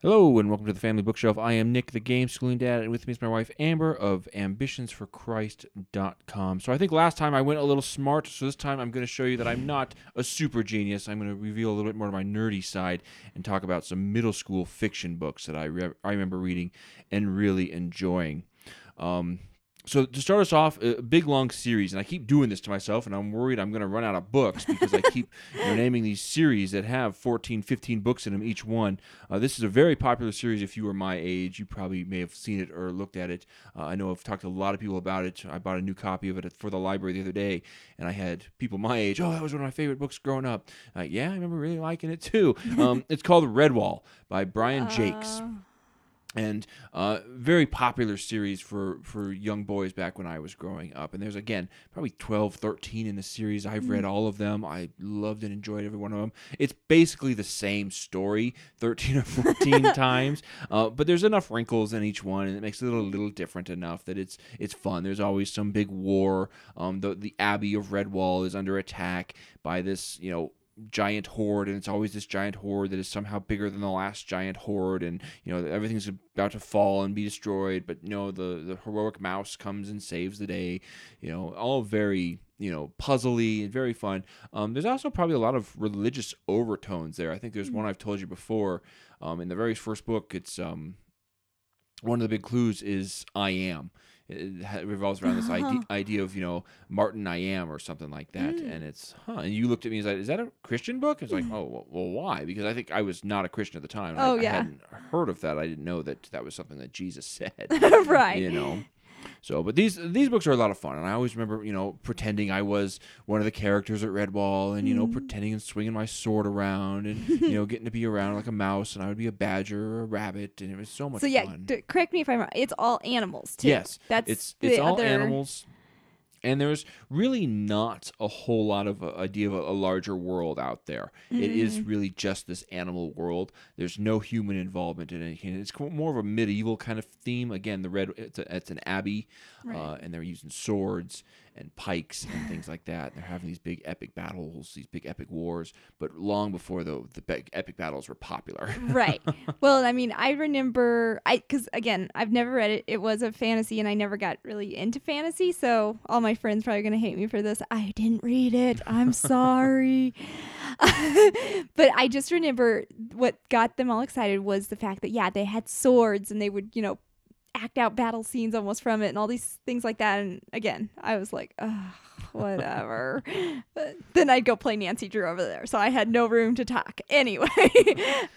Hello and welcome to the Family Bookshelf. I am Nick, the game schooling dad, and with me is my wife Amber of ambitionsforchrist.com. So I think last time I went a little smart, so this time I'm going to show you that I'm not a super genius. I'm going to reveal a little bit more of my nerdy side and talk about some middle school fiction books that I, re- I remember reading and really enjoying. Um, so to start us off, a big long series, and I keep doing this to myself, and I'm worried I'm going to run out of books because I keep you know, naming these series that have 14, 15 books in them each one. Uh, this is a very popular series. If you were my age, you probably may have seen it or looked at it. Uh, I know I've talked to a lot of people about it. I bought a new copy of it for the library the other day, and I had people my age. Oh, that was one of my favorite books growing up. Uh, yeah, I remember really liking it too. Um, it's called Redwall by Brian Jacques and uh, very popular series for for young boys back when I was growing up. And there's again probably 12, 13 in the series. I've read mm. all of them. I loved and enjoyed every one of them. It's basically the same story 13 or 14 times, uh, but there's enough wrinkles in each one, and it makes it a little, little different enough that it's it's fun. There's always some big war. Um, the the Abbey of Redwall is under attack by this you know giant horde and it's always this giant horde that is somehow bigger than the last giant horde and you know everything's about to fall and be destroyed but you know the the heroic mouse comes and saves the day you know all very you know puzzly and very fun. Um, there's also probably a lot of religious overtones there. I think there's one i've told you before. Um, in the very first book it's um, one of the big clues is i am it revolves around this idea, idea of you know Martin I am or something like that, mm. and it's huh. And you looked at me and like, "Is that a Christian book?" It's like, "Oh, well, well, why?" Because I think I was not a Christian at the time. Oh I, yeah, I hadn't heard of that. I didn't know that that was something that Jesus said. right. You know. So, but these these books are a lot of fun, and I always remember, you know, pretending I was one of the characters at Redwall, and you know, mm. pretending and swinging my sword around, and you know, getting to be around like a mouse, and I would be a badger or a rabbit, and it was so much. So yeah, fun. D- correct me if I'm wrong. It's all animals too. Yes, that's it's it's all other... animals and there's really not a whole lot of uh, idea of a, a, larger world out there. Mm-hmm. It is mm-hmm. really just this animal world. There's no human involvement in it. It's more of a medieval kind of theme. Again, the red it's, a, it's an abbey, right. uh, and they're using swords and pikes and things like that. They're having these big epic battles, these big epic wars, but long before the the big epic battles were popular. right. Well, I mean, I remember I cuz again, I've never read it. It was a fantasy and I never got really into fantasy, so all my friends probably going to hate me for this. I didn't read it. I'm sorry. but I just remember what got them all excited was the fact that yeah, they had swords and they would, you know, act out battle scenes almost from it and all these things like that. And again, I was like, whatever. but then I'd go play Nancy Drew over there. So I had no room to talk anyway.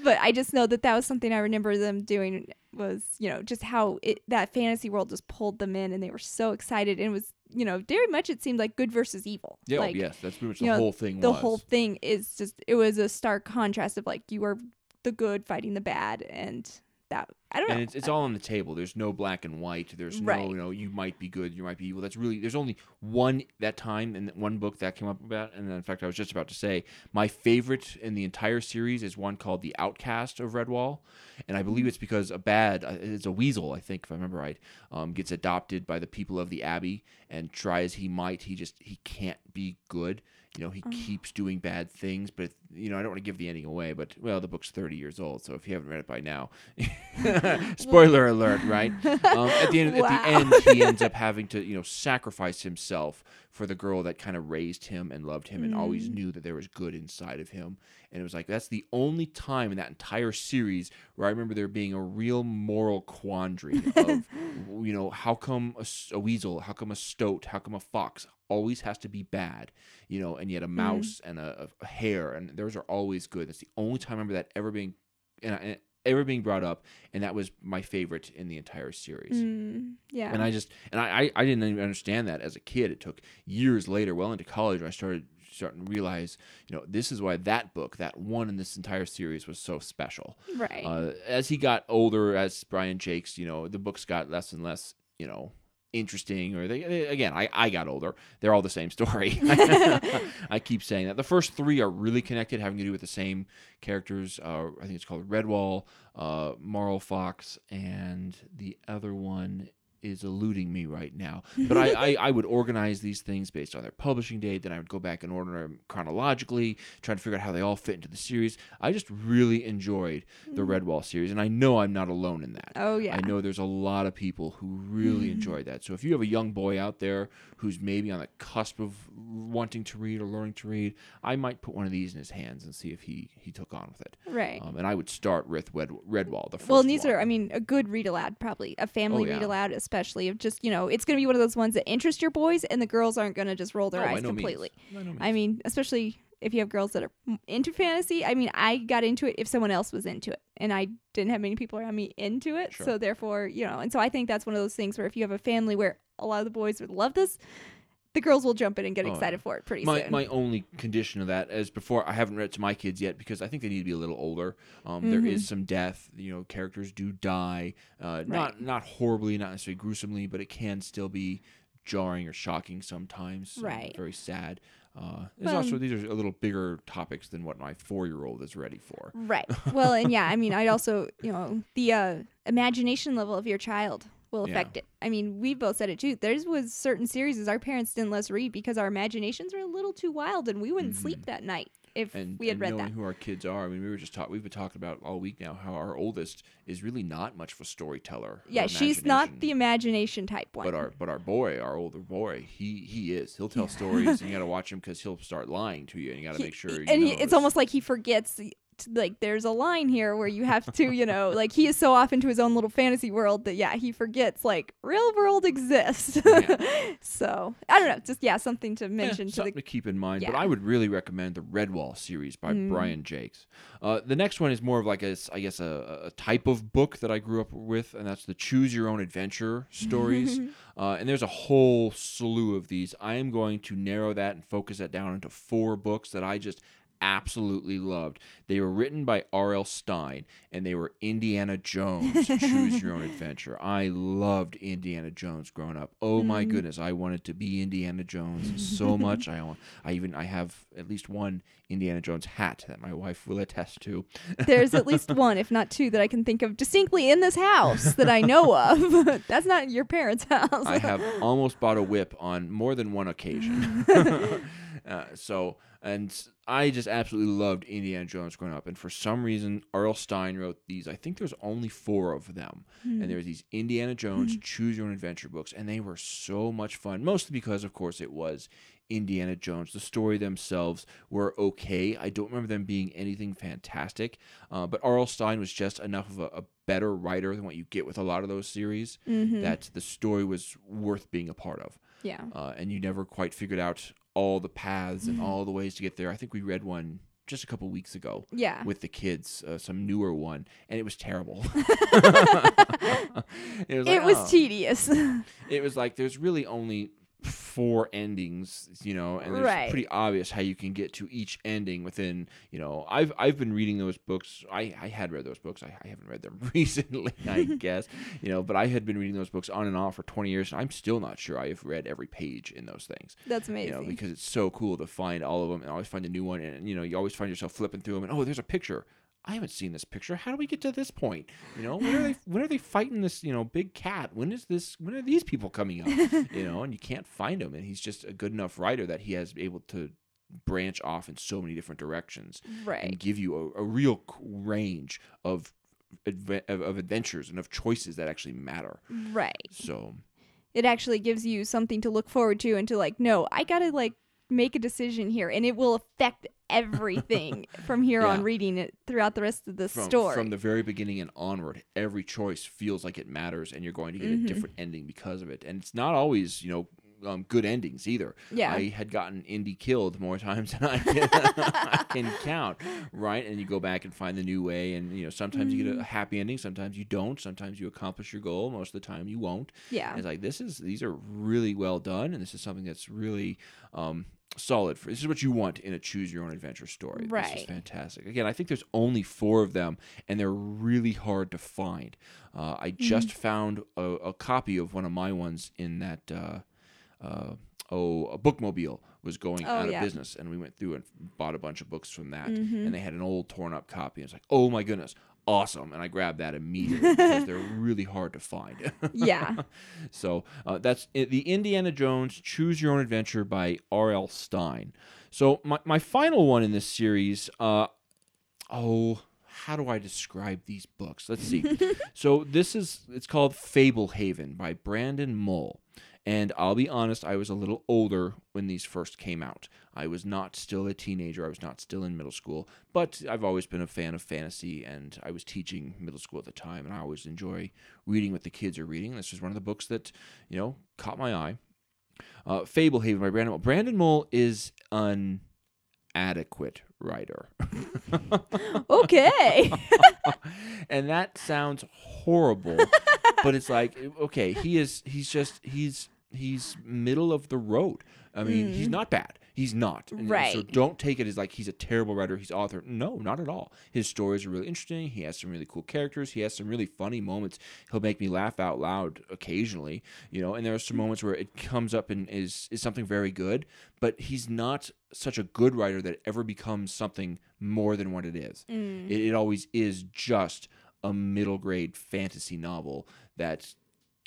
but I just know that that was something I remember them doing was, you know, just how it, that fantasy world just pulled them in and they were so excited. And it was, you know, very much it seemed like good versus evil. Yeah, oh, like, yes, that's pretty much the know, whole thing The was. whole thing is just, it was a stark contrast of like, you are the good fighting the bad and that I don't and know. it's, it's all on the table. There's no black and white. There's right. no, you know, you might be good, you might be evil. That's really there's only one that time and one book that came up about. And in fact, I was just about to say my favorite in the entire series is one called The Outcast of Redwall, and I believe mm-hmm. it's because a bad uh, it's a weasel, I think, if I remember right, um, gets adopted by the people of the Abbey, and try as he might, he just he can't be good you know he mm. keeps doing bad things but you know i don't want to give the ending away but well the book's 30 years old so if you haven't read it by now spoiler alert right um, at the end wow. at the end he ends up having to you know sacrifice himself for the girl that kind of raised him and loved him and always mm. knew that there was good inside of him and it was like that's the only time in that entire series where i remember there being a real moral quandary of you know how come a, a weasel how come a stoat how come a fox always has to be bad, you know, and yet a mm-hmm. mouse mm. and a, a, hare and those are always good. That's the only time I remember that ever being and, and ever being brought up, and that was my favorite in the entire series. Mm, yeah, and I just and I I didn't even understand that as a kid. It took years later, well into college, when I started starting to realize, you know, this is why that book, that one in this entire series, was so special. Right. Uh, as he got older, as Brian Jacques, you know, the books got less and less, you know, interesting or they, they, again I, I got older. They're all the same story. I keep saying that. The first three are really connected having to do with the same characters uh, i think it's called redwall uh, Moral Fox and the other one is eluding me right now. But I, I, I would organize these things based on their publishing date. Then I would go back and order them chronologically, trying to figure out how they all fit into the series. I just really enjoyed the Redwall series, and I know I'm not alone in that. Oh yeah. I know there's a lot of people who really enjoyed that. So if you have a young boy out there who's maybe on the cusp of wanting to read or learning to read, I might put one of these in his hands and see if he he took on with it. Right. Um, and I would start with Red, Redwall, the first well, and these one. are, I mean, a good read aloud, probably a family Oh, yeah. read aloud, especially of just, you know, it's going to be one of those ones that interest your boys, and the girls aren't going to just roll their Oh, eyes no completely. No I mean, especially if you have girls that are into fantasy. I mean, I got into it if someone else was into it, and I didn't have many people around me into it. Sure. So therefore, you know, and so I think that's one of those things where if you have a family where a lot of the boys would love this, the girls will jump in and get Oh, excited for it pretty my soon. my only condition of that is before I haven't read it to my kids yet because I think they need to be a little older. Um, Mm-hmm. is some death. You know, characters do die. Uh, Not not horribly, not necessarily gruesomely, but it can still be jarring or shocking sometimes. Right. Very sad. Uh, there's Well, also these are a little bigger topics than what my four year old is ready for. Right. Well, and yeah, I mean, I'd also, you know, the uh, imagination level of your child will Yeah. affect it. I mean, we both said it too. There's was certain series our parents didn't let us read because our imaginations were a little too wild and we wouldn't sleep that night if Mm-hmm. And, we had and read knowing that. who our kids are, I mean, we were just talking. We've been talking about all week now how our oldest is really not much of a storyteller. Yeah, she's not the imagination type one. But our but our boy, our older boy, he he is. He'll tell stories, and you got to watch him because he'll start lying to you, and you got to make sure. he- and he, it's almost like he forgets like there's a line here where you have to you know like he is so off into his own little fantasy world that yeah he forgets like real world exists Yeah. so i don't know just yeah something to Yeah, mention to something the to keep in mind. But. I would really recommend the Redwall series by Mm. Brian Jacques. Uh, the next one is more of like a, I guess a, a type of book that I grew up with, and that's the Choose Your Own Adventure stories. uh, and there's a whole slew of these. I am going to narrow that and focus that down into four books that I just absolutely loved. They were written by R.L. Stine, and they were Indiana Jones Choose Your Own Adventure. I loved Indiana Jones growing up. Oh my mm. goodness, I wanted to be Indiana Jones so much. I want, I even I have at least one Indiana Jones hat that my wife will attest to. There's at least one, if not two, that I can think of distinctly in this house that I know of. That's not your parents' house. I have almost bought a whip on more than one occasion. Uh, so, and I just absolutely loved Indiana Jones growing up. And for some reason, R.L. Stine wrote these. I think there's only four of them. And there's these Indiana Jones Choose Your Own Adventure books. And they were so much fun, mostly because, of course, it was Indiana Jones. The story themselves were okay. I don't remember them being anything fantastic. Uh, but R.L. Stine was just enough of a, a better writer than what you get with a lot of those series Mm-hmm. that the story was worth being a part of. yeah. Uh, and you never quite figured out all the paths and all the ways to get there. I think we read one just a couple weeks ago Yeah. with the kids, uh, some newer one, and it was terrible. it was, like, it was oh. tedious. It was like there's really only four endings, you know, and it's Right. pretty obvious how you can get to each ending within, you know, I've I've been reading those books. I, I had read those books. I, I haven't read them recently, I guess, you know, but I had been reading those books on and off for 20 years, and I'm still not sure I have read every page in those things, That's you amazing. know, because it's so cool to find all of them and always find a new one, and you know, you always find yourself flipping through them, and oh, there's a picture. I haven't seen this picture. How do we get to this point? You know, when are they? When are they fighting this? You know, big cat. When is this? When are these people coming up? You know, and you can't find him. And he's just a good enough writer that he has able to branch off in so many different directions right. and give you a, a real range of, adve- of of adventures and of choices that actually matter. Right. So It actually gives you something to look forward to and to like, no, I gotta like make a decision here, and it will affect everything from here on reading it throughout the rest of the from, story. from the very beginning and onward, every choice feels like it matters, and you're going to get Mhm. a different ending because of it. And it's not always, you know, um, good endings either. Yeah. I had gotten Indy killed more times than I can, I can count, right? And you go back and find the new way, and you know, sometimes you get Mm. a happy ending, sometimes you don't, sometimes you accomplish your goal, most of the time you won't. yeah. And it's like this is these are really well done, and this is something that's really um, solid. For this is what you want in a choose your own adventure story. This Right. is fantastic. Again, I think there's only four of them, and they're really hard to find. Uh, I Mm-hmm. just found a, a copy of one of my ones in that. Uh, uh, oh, a bookmobile was going Oh, out of yeah. business, and we went through and bought a bunch of books from that, Mhm. and they had an old torn up copy. And it's like, oh my goodness, awesome, and I grabbed that immediately because they're really hard to find. Yeah. so uh, that's the Indiana Jones Choose Your Own Adventure by R.L. Stine. So my my final one in this series, uh, oh, how do I describe these books? Let's see. so this is it's called Fablehaven by Brandon Mull. And I'll be honest, I was a little older when these first came out. I was not still a teenager. I was not still in middle school, but I've always been a fan of fantasy, and I was teaching middle school at the time, and I always enjoy reading what the kids are reading. This was one of the books that, you know, caught my eye. Uh, Fablehaven by Brandon Mull. Brandon Mull is an adequate writer. okay. and that sounds horrible, but it's like okay, he is he's just he's he's middle of the road. I mean, he's mm-hmm. not bad. He's not. And So don't take it as like he's a terrible writer, he's author. No, not at all. His stories are really interesting. He has some really cool characters. He has some really funny moments. He'll make me laugh out loud occasionally, you know, and there are some mm-hmm. moments where it comes up and is is something very good, but he's not such a good writer that it ever becomes something more than what it is. Mm. It, it always is just a middle grade fantasy novel that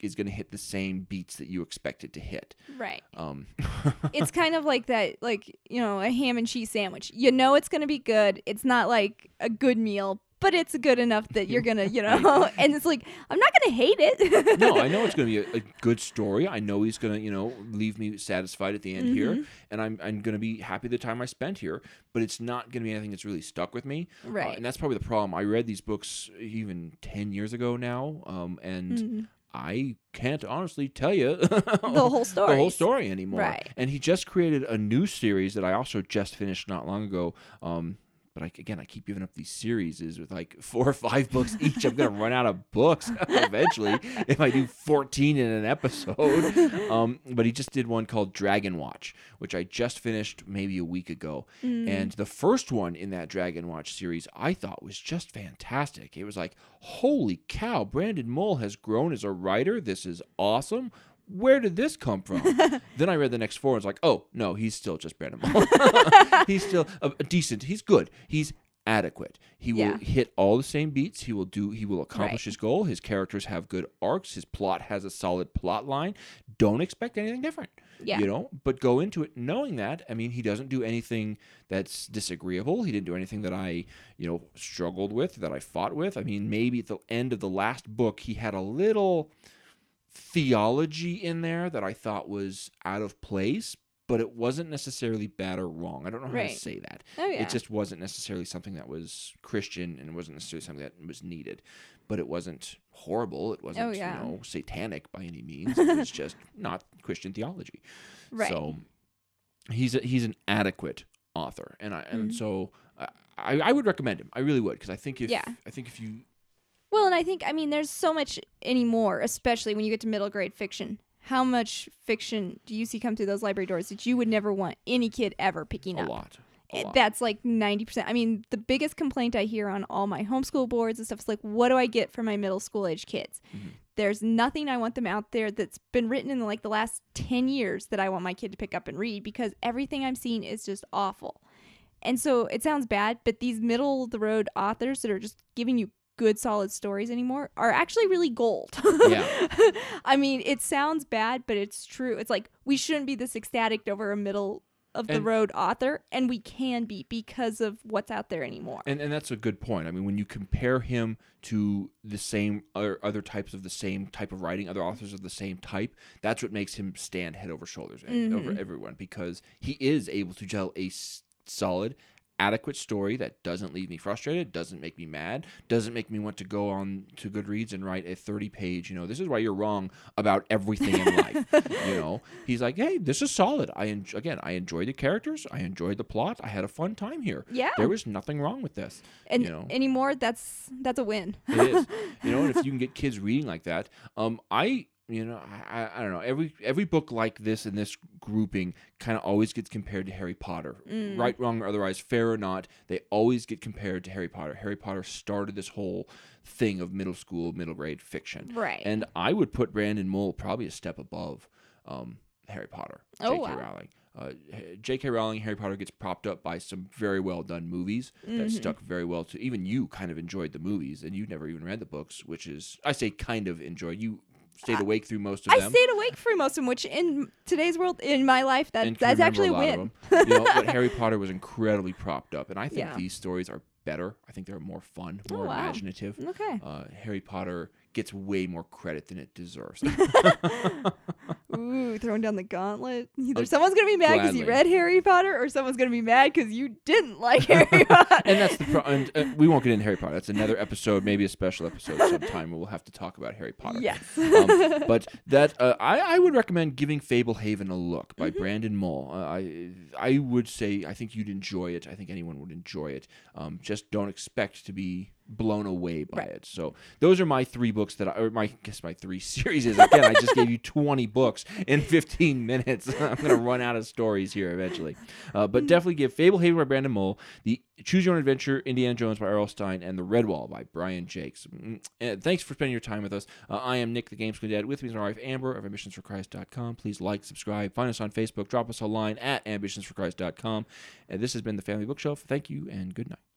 is going to hit the same beats that you expect it to hit. right. Um, It's kind of like that, like, you know, a ham and cheese sandwich. You know it's going to be good. It's not like a good meal, but it's good enough that you're going to, you know, and it's like, I'm not going to hate it. no, I know it's going to be a, a good story. I know he's going to, you know, leave me satisfied at the end here, and I'm, I'm going to be happy the time I spent here. But it's not going to be anything that's really stuck with me. Uh, Right. and that's probably the problem. I read these books even ten years ago now, um, and I can't honestly tell you the whole story. the whole story anymore. Right. And he just created a new series that I also just finished not long ago. Um, but I, again, I keep giving up these series is with like four or five books each. I'm gonna run out of books eventually if I do 14 in an episode. Um, but he just did one called Dragonwatch, which I just finished maybe a week ago. And the first one in that Dragonwatch series I thought was just fantastic. It was like, holy cow, Brandon Mull has grown as a writer. This is awesome where did this come from? then I read the next four and was like, oh, no, he's still just Brandon Mull. he's still a, a decent. He's good. He's adequate. He will Yeah. hit all the same beats. He will do. He will accomplish Right. his goal. His characters have good arcs. His plot has a solid plot line. Don't expect anything different. Yeah. You know, but go into it knowing that. I mean, he doesn't do anything that's disagreeable. He didn't do anything that I, you know, struggled with, that I fought with. I mean, maybe at the end of the last book, he had a little theology in there that I thought was out of place, but it wasn't necessarily bad or wrong. I don't know how to say that. Oh, yeah. It just wasn't necessarily something that was Christian and it wasn't necessarily something that was needed. But it wasn't horrible. It wasn't, Oh, yeah. you know, satanic by any means. It was just not Christian theology. Right. So he's a, he's an adequate author, and I and Mhm. so I, I I would recommend him. I really would because I think if Yeah. I think if you Well, and I think I mean there's so much anymore, especially when you get to middle grade fiction. How much fiction do you see come through those library doors that you would never want any kid ever picking a up? lot. A lot. That's like 90%. I mean, the biggest complaint I hear on all my homeschool boards and stuff is like, what do I get for my middle school age kids? Mm-hmm. There's nothing I want them out there that's been written in like the last 10 years that I want my kid to pick up and read because everything I'm seeing is just awful. And so it sounds bad, but these middle of the road authors that are just giving you good solid stories anymore are actually really gold. Yeah. I mean, it sounds bad, but it's true. It's like we shouldn't be this ecstatic over a middle of the And- road author, and we can be because of what's out there anymore. And and that's a good point. I mean, when you compare him to the same other, other types of the same type of writing, other authors of the same type, that's what makes him stand head over shoulders and over mm-hmm. everyone because he is able to tell a s- solid adequate story that doesn't leave me frustrated doesn't make me mad doesn't make me want to go on to goodreads and write a 30 page you know this is why you're wrong about everything in life you know? He's like hey this is solid. I en- again i enjoyed the characters i enjoyed the plot i had a fun time here. Yeah. there was nothing wrong with this and you know? anymore, that's that's a win. it is. You know and if you can get kids reading like that um i you know I, I- don't know every every book like this in this grouping kind of always gets compared to harry potter Mm. right wrong or otherwise fair or not they always get compared to harry potter harry potter started this whole thing of middle school middle grade fiction Right. and i would put brandon mull probably a step above um harry potter Oh, J.K. wow. rowling uh, J.K. Rowling, Harry Potter gets propped up by some very well done movies Mm-hmm. that stuck very well to. Even you kind of enjoyed the movies, and you never even read the books, which is I say kind of enjoyed. You stayed awake through most of I them. I stayed awake through most of them, which in today's world, in my life, that that's actually a win. you know, but Harry Potter was incredibly propped up, and I think Yeah. these stories are better. I think they're more fun, Oh, more wow. imaginative. Okay. Uh, Harry Potter gets way more credit than it deserves. Ooh, throwing down the gauntlet. Either someone's gonna be mad because you Oh, read Harry Potter, or someone's gonna be mad because you didn't like Harry Potter. and that's the pro- and uh, we won't get into Harry Potter. That's another episode, maybe a special episode sometime. where We'll have to talk about Harry Potter. yes. um, but that uh, I, I would recommend giving Fablehaven a look by Mm-hmm. Brandon Mull. Uh, I I would say I think you'd enjoy it. I think anyone would enjoy it. Um, just don't expect to be blown away by Right. it. So those are my three books that I, or my I guess my three series is again. I just gave you twenty books in fifteen minutes. I'm gonna run out of stories here eventually. Uh, but definitely give Fablehaven by Brandon Mull, the Choose Your Own Adventure, Indiana Jones by R.L. Stine, and The Redwall by Brian Jacques. Mm, And thanks for spending your time with us. Uh, I am Nick, the Game School Dad. With me is my wife Amber of AmbitionsForChrist.com. Please like, subscribe, find us on Facebook, drop us a line at AmbitionsForChrist.com. And this has been the Family Bookshelf. Thank you and good night.